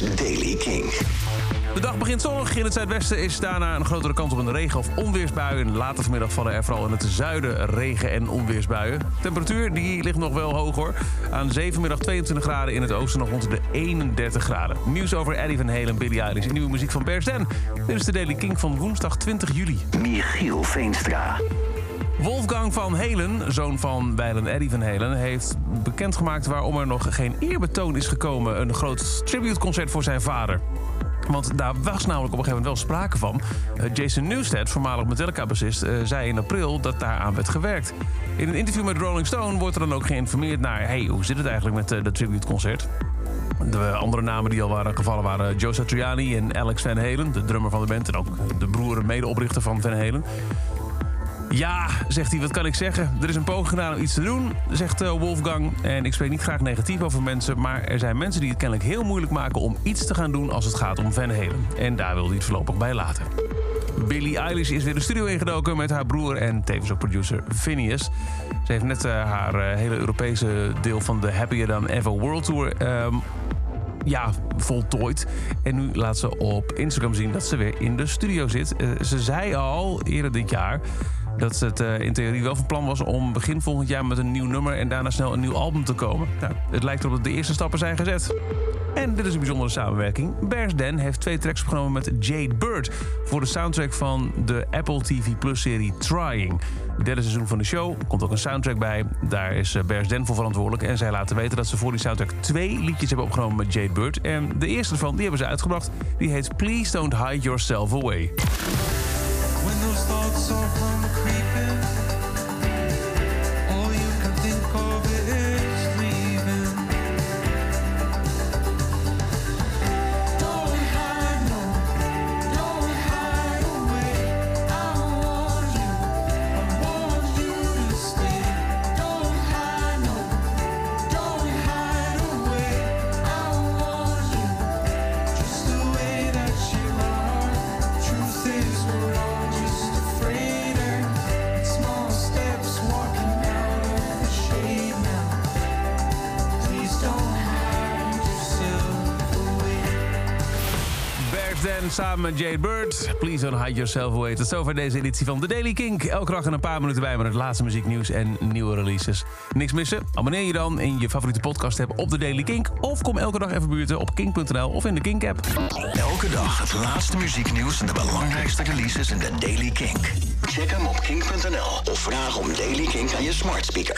is Daily King. De dag begint zonnig. In het zuidwesten is daarna een grotere kans op een regen- of onweersbuien. Later vanmiddag vallen er vooral in het zuiden regen- en onweersbuien. Temperatuur die ligt nog wel hoog hoor. Aan zevenmiddag 22 graden in het oosten nog rond de 31 graden. Nieuws over Eddie van Halen, Billie Eilish en nieuwe muziek van Bear Stan. Dit is de Daily King van woensdag 20 juli. Michiel Veenstra. Wolfgang van Helen, zoon van Weilen Eddie van Helen... heeft bekendgemaakt waarom er nog geen eerbetoon is gekomen... een groot tributeconcert voor zijn vader. Want daar was namelijk op een gegeven moment wel sprake van. Eh, Jason Newsted, voormalig Metallica-bassist, eh, zei in april dat daaraan werd gewerkt. In een interview met Rolling Stone wordt er dan ook geïnformeerd naar... hey, hoe zit het eigenlijk met uh, dat tributeconcert? De andere namen die al waren gevallen waren Joe Satriani en Alex Van Halen... de drummer van de band en ook de broer en medeoprichter van Van Halen... Ja, zegt hij, wat kan ik zeggen? Er is een poging gedaan om iets te doen, zegt uh, Wolfgang. En ik spreek niet graag negatief over mensen... maar er zijn mensen die het kennelijk heel moeilijk maken... om iets te gaan doen als het gaat om Van Halen. En daar wil hij het voorlopig bij laten. Billie Eilish is weer de studio ingedoken met haar broer en tevens ook producer Phineas. Ze heeft net uh, haar uh, hele Europese deel van de Happier Than Ever World Tour... Um, ja, voltooid. En nu laat ze op Instagram zien dat ze weer in de studio zit. Ze zei al eerder dit jaar dat het uh, in theorie wel van plan was om begin volgend jaar met een nieuw nummer en daarna snel een nieuw album te komen. Nou, het lijkt erop dat de eerste stappen zijn gezet. En dit is een bijzondere samenwerking. Bears Den heeft twee tracks opgenomen met Jade Bird voor de soundtrack van de Apple TV Plus serie Trying. Het derde seizoen van de show komt ook een soundtrack bij. Daar is Bears Den voor verantwoordelijk. En zij laten weten dat ze voor die soundtrack twee liedjes hebben opgenomen met Jade Bird. En de eerste ervan die hebben ze uitgebracht. Die heet Please Don't Hide Yourself Away. When those thoughts all come creeping, samen met Jade Bird. Please don't hide yourself away. Tot zover deze editie van The Daily Kink. Elke dag in een paar minuten bij met het laatste muzieknieuws en nieuwe releases. Niks missen? Abonneer je dan in je favoriete podcast app op The Daily Kink. Of kom elke dag even buurten op kink.nl of in de Kink app. Elke dag het laatste muzieknieuws en de belangrijkste releases in de Daily Kink. Check hem op kink.nl of vraag om Daily Kink aan je smart speaker.